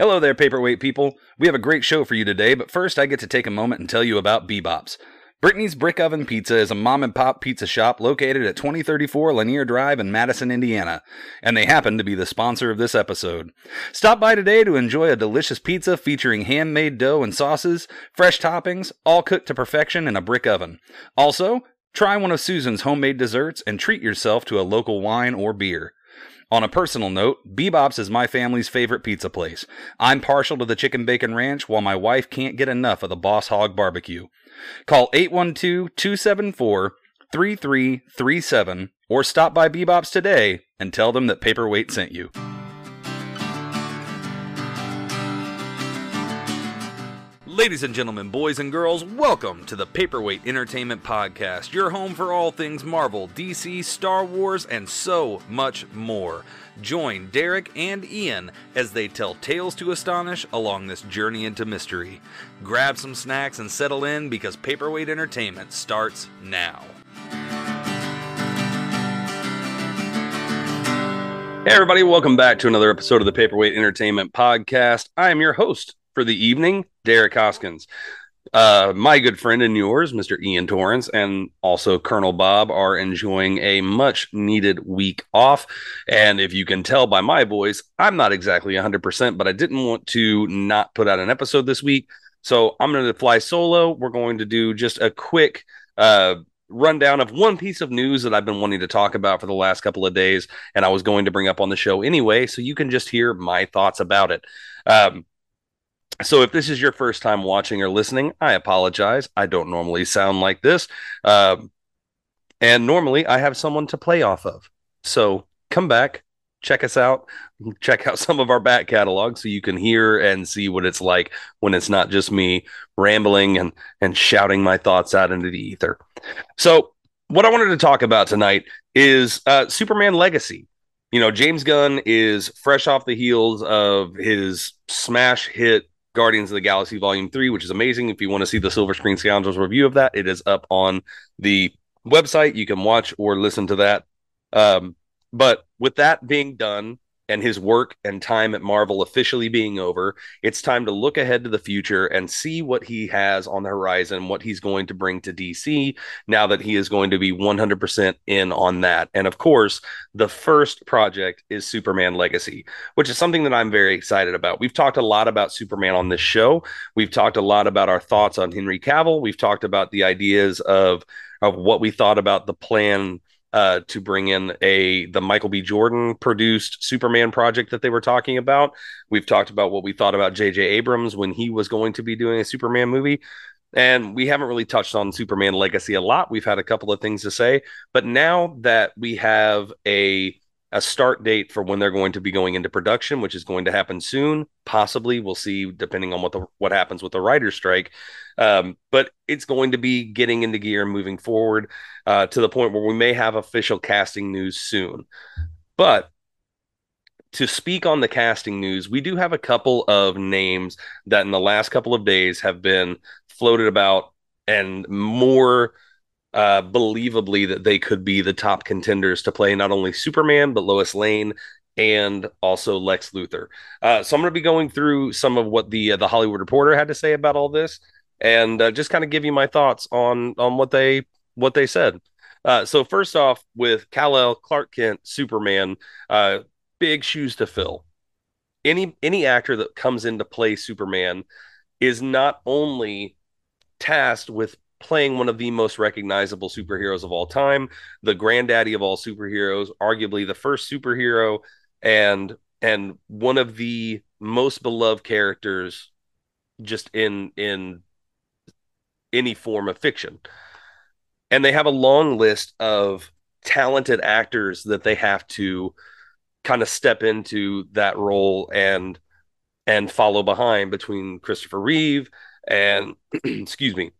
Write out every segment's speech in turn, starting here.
Hello there, paperweight people. We have a great show for you today, but first I get to take a moment and tell you about B-Bop's. Brittany's Brick Oven Pizza is a mom and pop pizza shop located at 2034 Lanier Drive in Madison, Indiana, and they happen to be the sponsor of this episode. Stop by today to enjoy a delicious pizza featuring handmade dough and sauces, fresh toppings, all cooked to perfection in a brick oven. Also, try one of Susan's homemade desserts and treat yourself to a local wine or beer. On a personal note, B-Bop's is my family's favorite pizza place. I'm partial to the chicken bacon ranch while my wife can't get enough of the Boss Hog barbecue. Call 812-274-3337 or stop by B-Bop's today and tell them that Paperweight sent you. Ladies and gentlemen, boys and girls, welcome to the Paperweight Entertainment Podcast, your home for all things Marvel, DC, Star Wars, and so much more. Join Derek and Ian as they tell tales to astonish along this journey into mystery. Grab some snacks and settle in because Paperweight Entertainment starts now. Hey, everybody, welcome back to another episode of the Paperweight Entertainment Podcast. I am your host for the evening, Derek Hoskins. Uh, my good friend and yours, Mr. Ian Torrance, and also Colonel Bob are enjoying a much needed week off. And if you can tell by my voice, I'm not exactly 100%, but I didn't want to not put out an episode this week. So I'm going to fly solo. We're going to do just a quick uh, rundown of one piece of news that I've been wanting to talk about for the last couple of days. And I was going to bring up on the show anyway. So you can just hear my thoughts about it. Um, so if this is your first time watching or listening, I apologize. I don't normally sound like this. Um, and normally I have someone to play off of. So come back, check us out, check out some of our back catalog so you can hear and see what it's like when it's not just me rambling and, and shouting my thoughts out into the ether. So, what I wanted to talk about tonight is uh, Superman Legacy. You know, James Gunn is fresh off the heels of his smash hit Guardians of the Galaxy Volume 3, which is amazing. If you want to see the Silver Screen Scoundrels review of that, it is up on the website. You can watch or listen to that. Um, but with that being done, and his work and time at Marvel officially being over, it's time to look ahead to the future and see what he has on the horizon, what he's going to bring to DC now that he is going to be 100% in on that. And of course, the first project is Superman Legacy, which is something that I'm very excited about. We've talked a lot about Superman on this show. We've talked a lot about our thoughts on Henry Cavill. We've talked about the ideas of of what we thought about the plan uh, to bring in a the Michael B. Jordan produced Superman project that they were talking about. We've talked about what we thought about J.J. Abrams when he was going to be doing a Superman movie. And we haven't really touched on Superman Legacy a lot. We've had a couple of things to say, but now that we have a a start date for when they're going to be going into production, which is going to happen soon. Possibly, we'll see depending on what the what happens with the writer's strike. Um, but it's going to be getting into gear and moving forward uh, to the point where we may have official casting news soon. But to speak on the casting news, we do have a couple of names that in the last couple of days have been floated about and more uh, believably that they could be the top contenders to play not only Superman but Lois Lane and also Lex Luthor. Uh, so I'm going to be going through some of what the uh, the Hollywood Reporter had to say about all this, and uh, just kind of give you my thoughts on on what they what they said. Uh, so first off, with Kal-El, Clark Kent, Superman, uh, big shoes to fill. Any any actor that comes in to play Superman is not only tasked with playing one of the most recognizable superheroes of all time, the granddaddy of all superheroes, arguably the first superhero, and and one of the most beloved characters just in in any form of fiction. And they have a long list of talented actors that they have to kind of step into that role and and follow behind between Christopher Reeve and excuse me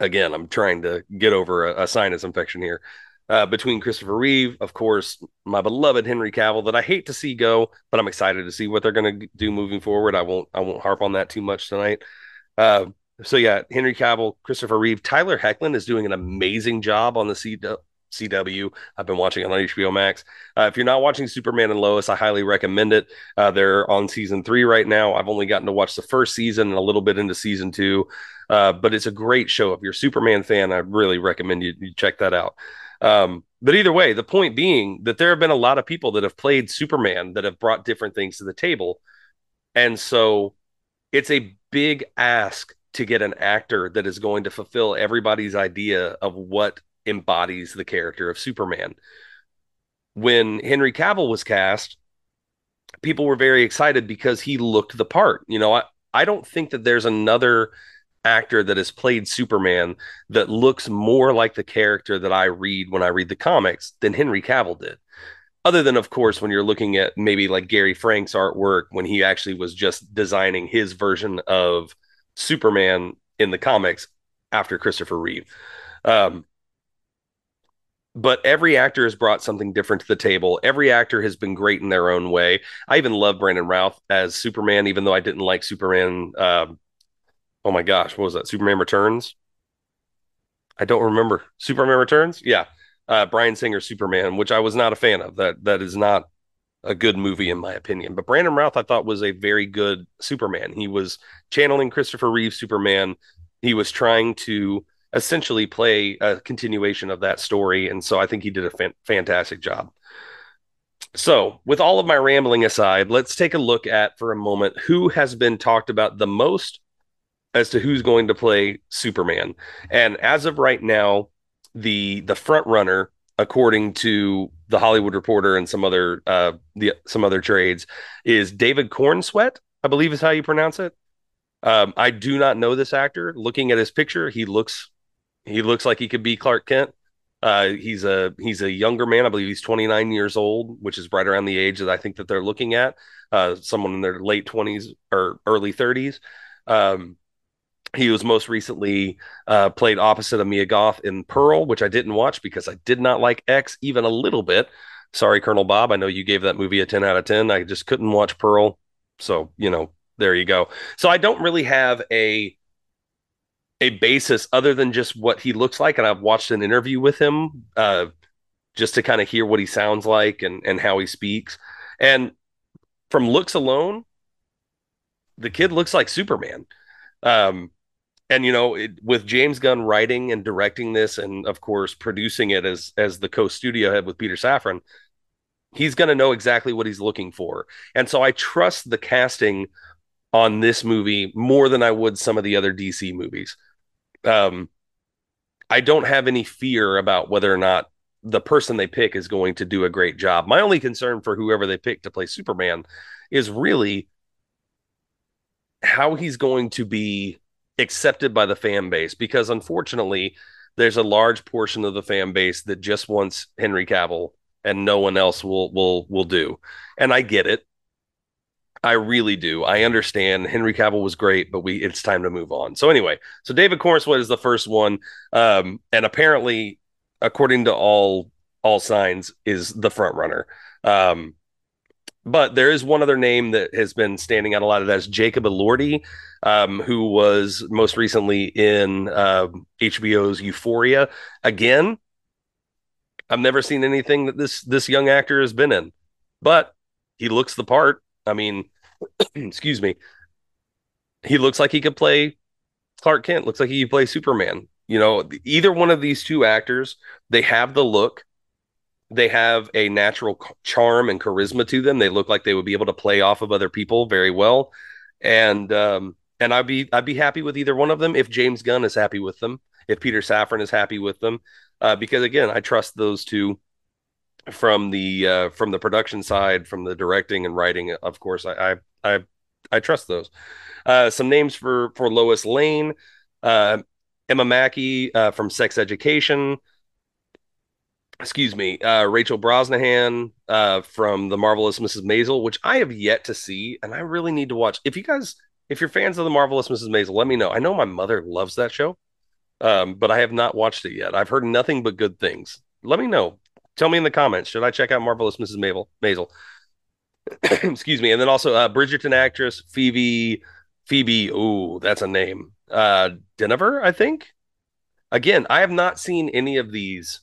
again, I'm trying to get over a, a sinus infection here. Uh, between Christopher Reeve, of course, my beloved Henry Cavill, that I hate to see go, but I'm excited to see what they're going to do moving forward. I won't, I won't harp on that too much tonight. Uh, so yeah, Henry Cavill, Christopher Reeve, Tyler Hoechlin is doing an amazing job on the C CW. I've been watching it on HBO Max. Uh, if you're not watching Superman and Lois, I highly recommend it. Uh, they're on season three right now. I've only gotten to watch the first season and a little bit into season two, uh, but it's a great show. If you're a Superman fan, I really recommend you, you check that out. Um, but either way, the point being that there have been a lot of people that have played Superman that have brought different things to the table. And so it's a big ask to get an actor that is going to fulfill everybody's idea of what embodies the character of Superman. When Henry Cavill was cast, people were very excited because he looked the part. You know, I, I don't think that there's another actor that has played Superman that looks more like the character that I read when I read the comics than Henry Cavill did. Other than, of course, when you're looking at maybe like Gary Frank's artwork when he actually was just designing his version of Superman in the comics after Christopher Reeve. Um, but every actor has brought something different to the table. Every actor has been great in their own way. I even love Brandon Routh as Superman, even though I didn't like Superman. Um, oh my gosh, what was that? Superman Returns. I don't remember. Superman Returns. Yeah, uh, Bryan Singer Superman, which I was not a fan of. That that is not a good movie in my opinion. But Brandon Routh, I thought, was a very good Superman. He was channeling Christopher Reeve Superman. He was trying to essentially play a continuation of that story, and so I think he did a fan- fantastic job. So, with all of my rambling aside, let's take a look at for a moment who has been talked about the most as to who's going to play Superman. And as of right now, the the front runner according to the Hollywood Reporter and some other uh, the some other trades, is David Corenswet. I believe is how you pronounce it. Um, I do not know this actor. Looking at his picture, he looks he looks like he could be Clark Kent. Uh, he's a he's a younger man. I believe he's 29 years old, which is right around the age that I think that they're looking at. Uh, someone in their late 20s or early 30s. Um, he was most recently uh, played opposite of Mia Goth in Pearl, which I didn't watch because I did not like X even a little bit. Sorry, Colonel Bob. I know you gave that movie a 10 out of 10. I just couldn't watch Pearl. So, you know, there you go. So I don't really have a a basis other than just what he looks like. And I've watched an interview with him uh, just to kind of hear what he sounds like and, and how he speaks. And from looks alone, the kid looks like Superman. Um, and you know it, with james gunn writing and directing this and of course producing it as as the co-studio head with peter safran he's going to know exactly what he's looking for and so i trust the casting on this movie more than i would some of the other dc movies um i don't have any fear about whether or not the person they pick is going to do a great job my only concern for whoever they pick to play superman is really how he's going to be accepted by the fan base because unfortunately there's a large portion of the fan base that just wants Henry Cavill and no one else will will will do. And I get it. I really do. I understand Henry Cavill was great, but we it's time to move on. So anyway, so David Corenswet is the first one, um, and apparently, according to all all signs, is the front runner. Um, but there is one other name that has been standing out a lot of that is Jacob Elordi, um, who was most recently in uh, HBO's Euphoria. Again, I've never seen anything that this this young actor has been in, but he looks the part. I mean, excuse me, he looks like he could play Clark Kent. Looks like he could play Superman. You know, either one of these two actors, they have the look they have a natural charm and charisma to them. They look like they would be able to play off of other people very well, and um, and I'd be I'd be happy with either one of them if James Gunn is happy with them, if Peter Safran is happy with them, uh, because again, I trust those two from the uh, from the production side, from the directing and writing. Of course, I I I, I trust those. Uh, some names for for Lois Lane, uh, Emma Mackey uh, from Sex Education excuse me, uh, Rachel Brosnahan uh, from the marvelous Mrs. Maisel, which I have yet to see, and I really need to watch. If you guys, if you're fans of the marvelous Mrs. Maisel, let me know. I know my mother loves that show, um, but I have not watched it yet. I've heard nothing but good things. Let me know. Tell me in the comments. Should I check out marvelous Mrs. Mabel Maisel? excuse me, and then also uh, Bridgerton actress Phoebe Phoebe. Ooh, that's a name. Uh, Dynevor, I think. Again, I have not seen any of these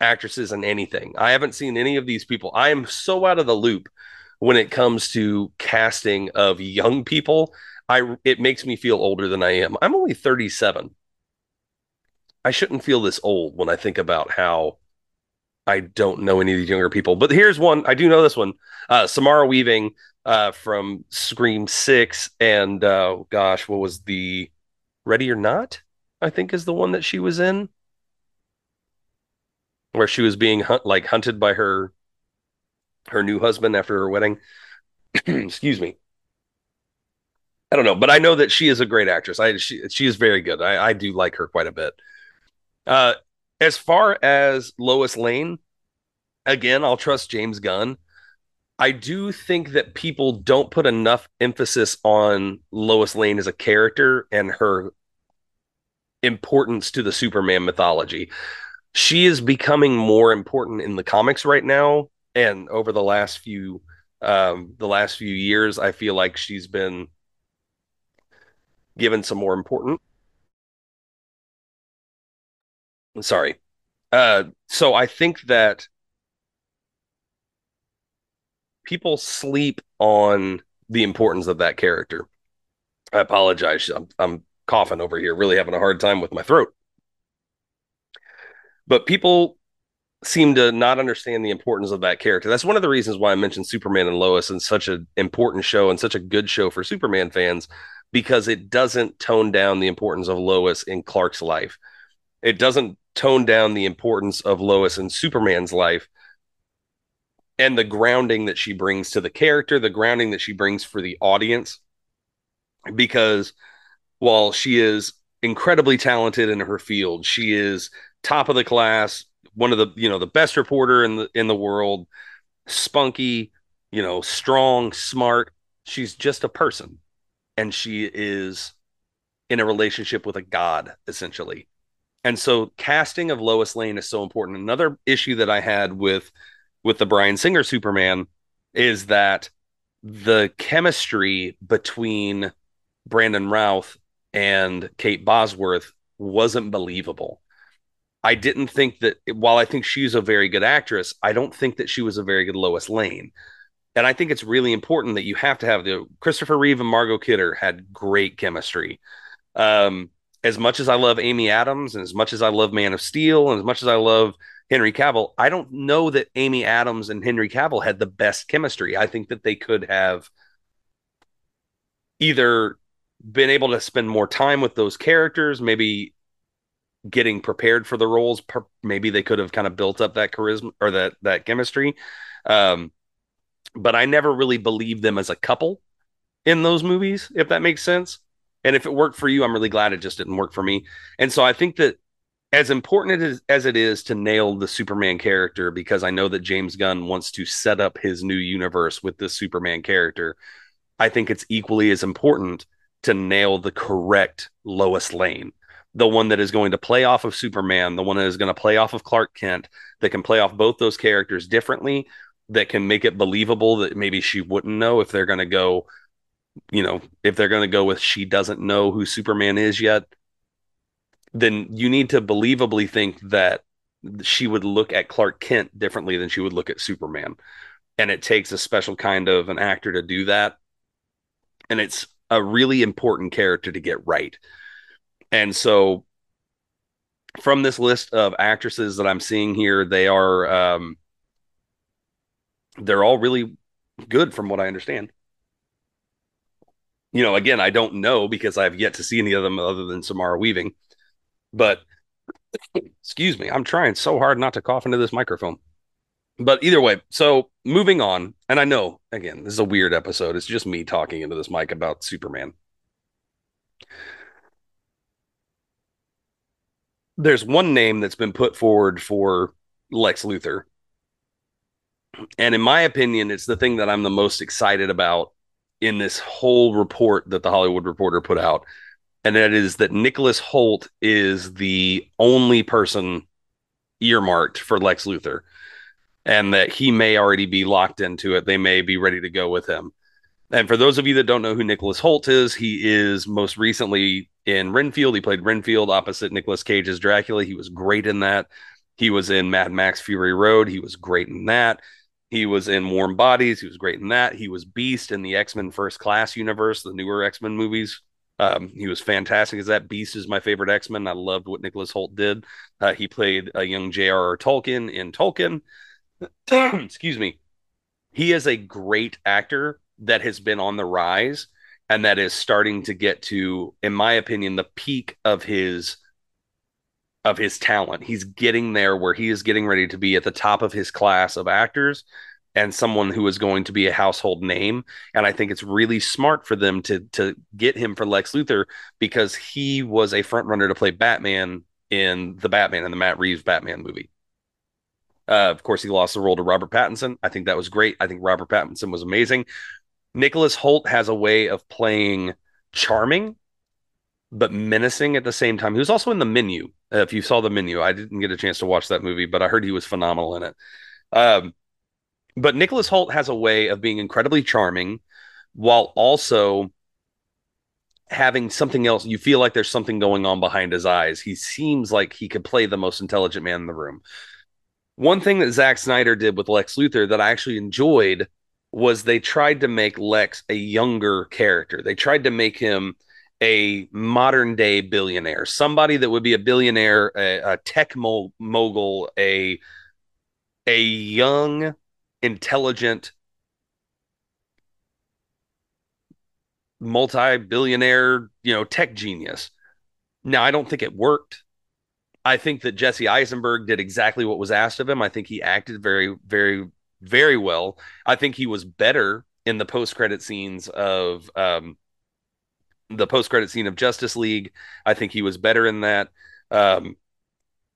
actresses in anything. I haven't seen any of these people. I am so out of the loop when it comes to casting of young people. I it makes me feel older than I am. I'm only 37. I shouldn't feel this old when I think about how I don't know any of these younger people. But here's one. I do know this one. Uh, Samara Weaving uh, from Scream Six, and uh, gosh, what was the Ready or Not? I think is the one that she was in, where she was being hunt, like hunted by her her new husband after her wedding. Excuse me. I don't know, but I know that she is a great actress. I she she is very good. I, I do like her quite a bit. Uh, as far as Lois Lane, again, I'll trust James Gunn. I do think that people don't put enough emphasis on Lois Lane as a character and her importance to the Superman mythology. She is becoming more important in the comics right now, and over the last few um, the last few years, I feel like she's been given some more important. Sorry. Uh, so I think that people sleep on the importance of that character. I apologize. I'm, I'm coughing over here, really having a hard time with my throat. But people seem to not understand the importance of that character. That's one of the reasons why I mentioned Superman and Lois in such an important show and such a good show for Superman fans because it doesn't tone down the importance of Lois in Clark's life. It doesn't tone down the importance of Lois in Superman's life and the grounding that she brings to the character, the grounding that she brings for the audience. Because while she is incredibly talented in her field, she is top of the class, one of the you know the best reporter in the in the world, spunky, you know, strong, smart. She's just a person, and she is in a relationship with a god essentially. And so casting of Lois Lane is so important. Another issue that I had with with the Bryan Singer Superman is that the chemistry between Brandon Routh and Kate Bosworth wasn't believable. I didn't think that while I think she's a very good actress, I don't think that she was a very good Lois Lane. And I think it's really important that you have to have the Christopher Reeve and Margot Kidder had great chemistry. Um, as much as I love Amy Adams and as much as I love Man of Steel and as much as I love Henry Cavill, I don't know that Amy Adams and Henry Cavill had the best chemistry. I think that they could have either been able to spend more time with those characters, maybe getting prepared for the roles. Maybe they could have kind of built up that charisma or that that chemistry. Um, but I never really believed them as a couple in those movies, if that makes sense. And if it worked for you, I'm really glad it just didn't work for me. And so I think that as important as, it is to nail the Superman character, because I know that James Gunn wants to set up his new universe with this Superman character, I think it's equally as important to nail the correct Lois Lane, the one that is going to play off of Superman, the one that is going to play off of Clark Kent, that can play off both those characters differently, that can make it believable that maybe she wouldn't know if they're going to go, you know, if they're going to go with she doesn't know who Superman is yet then you need to believably think that she would look at Clark Kent differently than she would look at Superman. And it takes a special kind of an actor to do that. And it's a really important character to get right. And so from this list of actresses that I'm seeing here, they are um they're all really good from what I understand. You know, again, I don't know because I've yet to see any of them other than Samara Weaving. But excuse me, I'm trying so hard not to cough into this microphone. But either way, so moving on, and I know again, this is a weird episode. It's just me talking into this mic about Superman. There's one name that's been put forward for Lex Luthor. And in my opinion, it's the thing that I'm the most excited about in this whole report that the Hollywood Reporter put out and that is that Nicholas Hoult is the only person earmarked for Lex Luthor, and that he may already be locked into it. They may be ready to go with him. And for those of you that don't know who Nicholas Hoult is, he is most recently in Renfield. He played Renfield opposite Nicolas Cage's Dracula. He was great in that. He was in Mad Max Fury Road. He was great in that. He was in Warm Bodies. He was great in that. He was Beast in the X Men First Class universe, the newer X Men movies. Um, he was fantastic as that. Beast is my favorite X Men. I loved what Nicholas Hoult did. Uh, he played a young J.R.R. Tolkien in Tolkien. Excuse me. He is a great actor that has been on the rise and that is starting to get to, in my opinion, the peak of his of his talent. He's getting there where he is getting ready to be at the top of his class of actors and someone who is going to be a household name. And I think it's really smart for them to to get him for Lex Luthor because he was a front runner to play Batman in the Batman and the Matt Reeves Batman movie. Uh, of course, he lost the role to Robert Pattinson. I think that was great. I think Robert Pattinson was amazing. Nicholas Hoult has a way of playing charming but menacing at the same time. He was also in the menu. If you saw the menu, I didn't get a chance to watch that movie, but I heard he was phenomenal in it. Um, but Nicholas Hoult has a way of being incredibly charming while also having something else. You feel like there's something going on behind his eyes. He seems like he could play the most intelligent man in the room. One thing that Zack Snyder did with Lex Luthor that I actually enjoyed was they tried to make Lex a younger character. They tried to make him a modern day billionaire, somebody that would be a billionaire, a, a tech mo- mogul, a a young, intelligent, multi-billionaire, you know, tech genius. Now, I don't think it worked. I think that Jesse Eisenberg did exactly what was asked of him. I think he acted very, very, very well. I think he was better in the post-credit scenes of um, the post credit scene of Justice League. I think he was better in that. Um,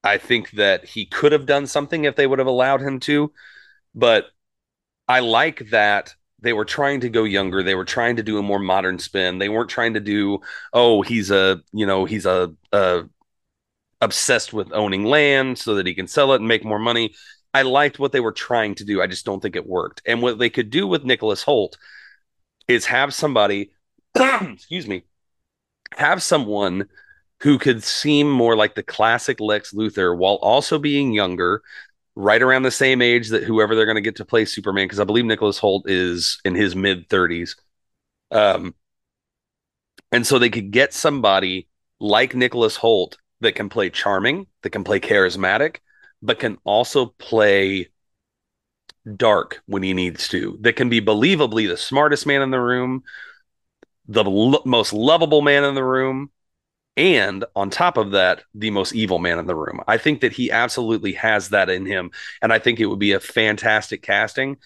I think that he could have done something if they would have allowed him to, but I like that they were trying to go younger. They were trying to do a more modern spin. They weren't trying to do, oh, he's a, you know, he's a, a obsessed with owning land so that he can sell it and make more money. I liked what they were trying to do. I just don't think it worked. And what they could do with Nicholas Hoult is have somebody excuse me, have someone who could seem more like the classic Lex Luthor while also being younger, right around the same age that whoever they're going to get to play Superman, because I believe Nicholas Hoult is in his mid 30s. Um, and so they could get somebody like Nicholas Hoult that can play charming, that can play charismatic, but can also play dark when he needs to, that can be believably the smartest man in the room, the lo- most lovable man in the room, and on top of that, the most evil man in the room. I think that he absolutely has that in him, and I think it would be a fantastic casting.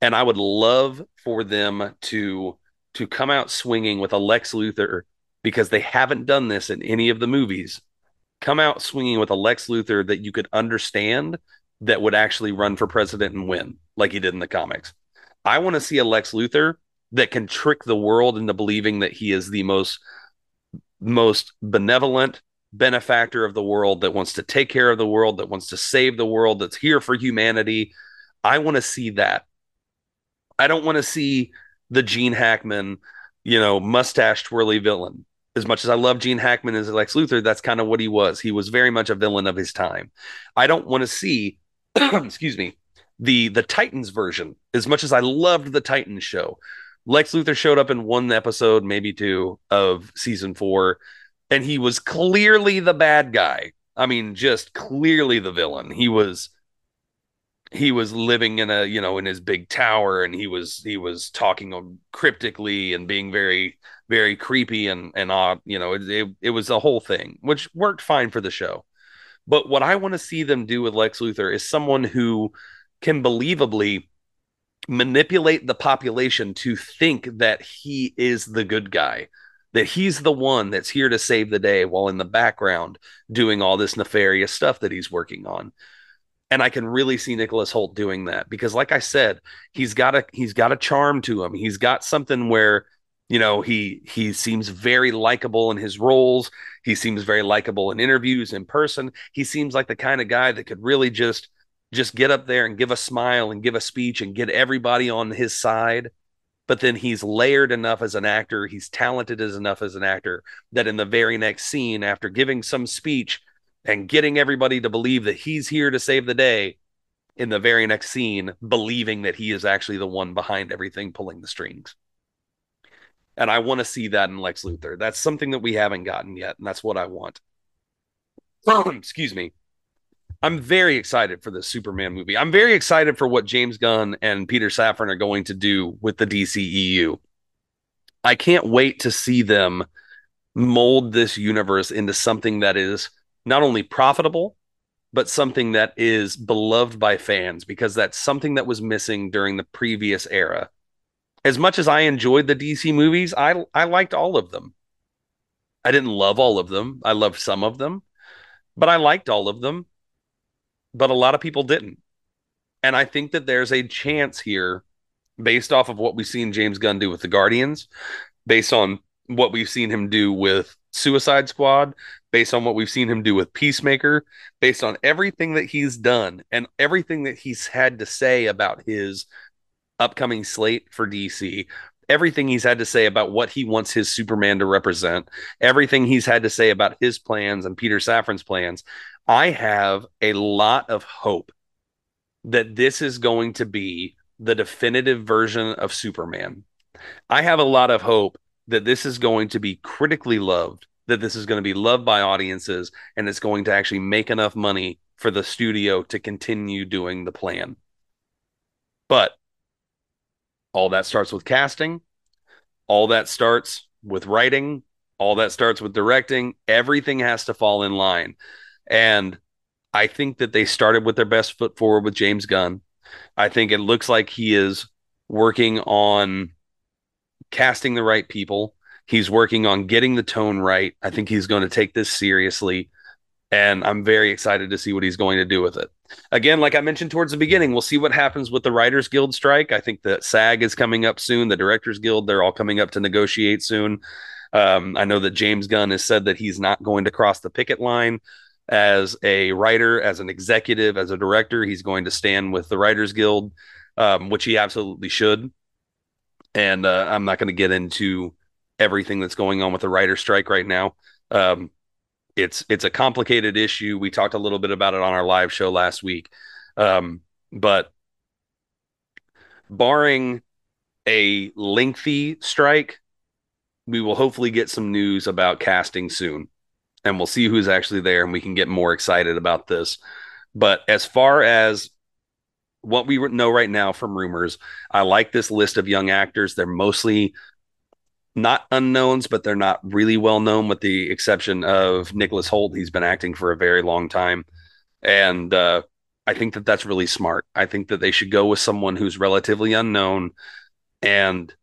And I would love for them to to come out swinging with a Lex Luthor because they haven't done this in any of the movies. Come out swinging with a Lex Luthor that you could understand that would actually run for president and win, like he did in the comics. I want to see a Lex Luthor that can trick the world into believing that he is the most most benevolent benefactor of the world that wants to take care of the world that wants to save the world that's here for humanity. I want to see that. I don't want to see the gene hackman you know mustache twirly villain. As much as i love gene hackman as lex luthor that's kind of what he was. He was very much a villain of his time. I don't want to see excuse me the the titans version. As much as i loved the titans show Lex Luthor showed up in one episode, maybe two, of season four, and he was clearly the bad guy. I mean, just clearly the villain. He was he was living in a you know in his big tower and he was he was talking cryptically and being very very creepy and and odd you know it, it, it was a whole thing which worked fine for the show but what i want to see them do with lex luthor is someone who can believably manipulate the population to think that he is the good guy, that he's the one that's here to save the day while in the background doing all this nefarious stuff that he's working on. And I can really see Nicholas Hoult doing that because like I said, he's got a he's got a charm to him. He's got something where you know he he seems very likable in his roles he seems very likable in interviews in person he seems like the kind of guy that could really just just get up there and give a smile and give a speech and get everybody on his side. But then he's layered enough as an actor, he's talented as enough as an actor that in the very next scene, after giving some speech, and getting everybody to believe that he's here to save the day in the very next scene, believing that he is actually the one behind everything pulling the strings. And I want to see that in Lex Luthor. That's something that we haven't gotten yet, and that's what I want. Excuse me. I'm very excited for this Superman movie. I'm very excited for what James Gunn and Peter Safran are going to do with the DCEU. I can't wait to see them mold this universe into something that is not only profitable, but something that is beloved by fans because that's something that was missing during the previous era. As much as I enjoyed the DC movies, I I liked all of them. I didn't love all of them. I loved some of them, but I liked all of them. But a lot of people didn't. And I think that there's a chance here based off of what we've seen James Gunn do with the Guardians, based on what we've seen him do with Suicide Squad, based on what we've seen him do with Peacemaker, based on everything that he's done and everything that he's had to say about his upcoming slate for DC, everything he's had to say about what he wants his Superman to represent, everything he's had to say about his plans and Peter Safran's plans, I have a lot of hope that this is going to be the definitive version of Superman. I have a lot of hope that this is going to be critically loved, that this is going to be loved by audiences, and it's going to actually make enough money for the studio to continue doing the plan. But all that starts with casting, all that starts with writing, all that starts with directing. Everything has to fall in line. And I think that they started with their best foot forward with James Gunn. I think it looks like he is working on casting the right people. He's working on getting the tone right. I think he's going to take this seriously. And I'm very excited to see what he's going to do with it. Again, like I mentioned towards the beginning, we'll see what happens with the Writers Guild strike. I think that SAG is coming up soon. The Directors Guild, they're all coming up to negotiate soon. Um, I know that James Gunn has said that he's not going to cross the picket line as a writer, as an executive, as a director. He's going to stand with the Writers Guild, um, which he absolutely should. And uh, I'm not going to get into everything that's going on with the writer strike right now. Um, it's it's a complicated issue. We talked a little bit about it on our live show last week, um, but barring a lengthy strike, we will hopefully get some news about casting soon and we'll see who's actually there and we can get more excited about this. But as far as what we know right now from rumors, I like this list of young actors. They're mostly not unknowns, but they're not really well known, with the exception of Nicholas Hoult. He's been acting for a very long time. And uh, I think that that's really smart. I think that they should go with someone who's relatively unknown and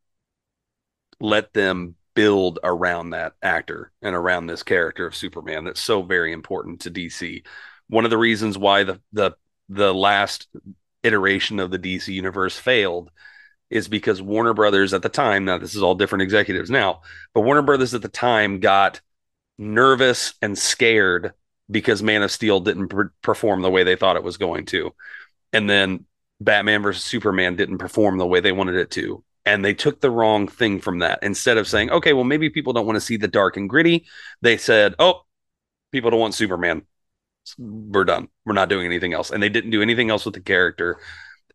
let them build around that actor and around this character of Superman that's so very important to DC. One of the reasons why the the the last iteration of the DC universe failed is because Warner Brothers at the time, now this is all different executives now, but Warner Brothers at the time got nervous and scared because Man of Steel didn't perform the way they thought it was going to. And then Batman versus Superman didn't perform the way they wanted it to and they took the wrong thing from that. Instead of saying, okay, well, maybe people don't want to see the dark and gritty, they said, oh, people don't want Superman. We're done. We're not doing anything else. And they didn't do anything else with the character.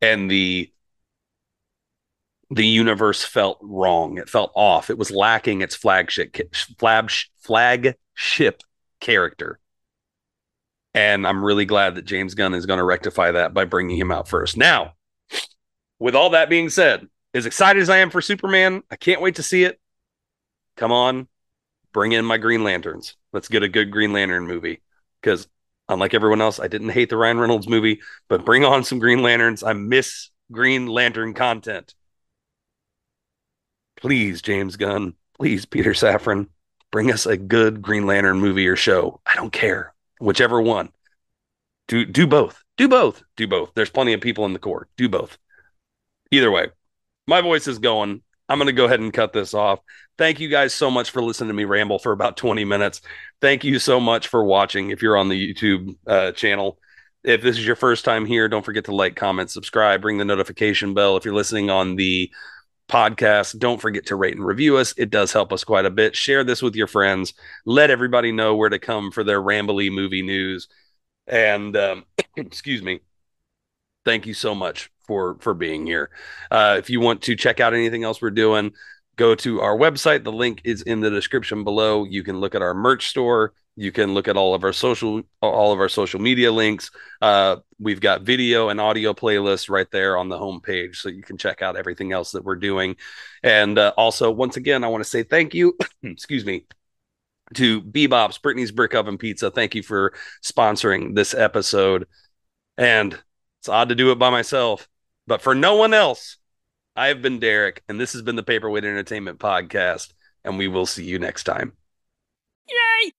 And the the universe felt wrong. It felt off. It was lacking its flagship flag, flagship character. And I'm really glad that James Gunn is going to rectify that by bringing him out first. Now, with all that being said, as excited as I am for Superman, I can't wait to see it. Come on, bring in my Green Lanterns. Let's get a good Green Lantern movie. Because unlike everyone else, I didn't hate the Ryan Reynolds movie, but bring on some Green Lanterns. I miss Green Lantern content. Please, James Gunn. Please, Peter Safran, bring us a good Green Lantern movie or show. I don't care. Whichever one. Do do both. Do both. Do both. There's plenty of people in the Corps. Do both. Either way, my voice is going. I'm going to go ahead and cut this off. Thank you guys so much for listening to me ramble for about 20 minutes. Thank you so much for watching. If you're on the YouTube uh, channel, if this is your first time here, don't forget to like, comment, subscribe, ring the notification bell. If you're listening on the podcast. Don't forget to rate and review us. It does help us quite a bit. Share this with your friends. Let everybody know where to come for their rambly movie news. And um, excuse me. Thank you so much for for being here. Uh, if you want to check out anything else we're doing, go to our website. The link is in the description below. You can look at our merch store. You can look at all of our social all of our social media links. Uh, we've got video and audio playlists right there on the homepage, so you can check out everything else that we're doing. And uh, also, once again, I want to say thank you. excuse me. To B-Bop's Brittany's Brick Oven Pizza. Thank you for sponsoring this episode. And it's odd to do it by myself, but for no one else, I have been Derek, and this has been the Paperweight Entertainment Podcast, and we will see you next time. Yay!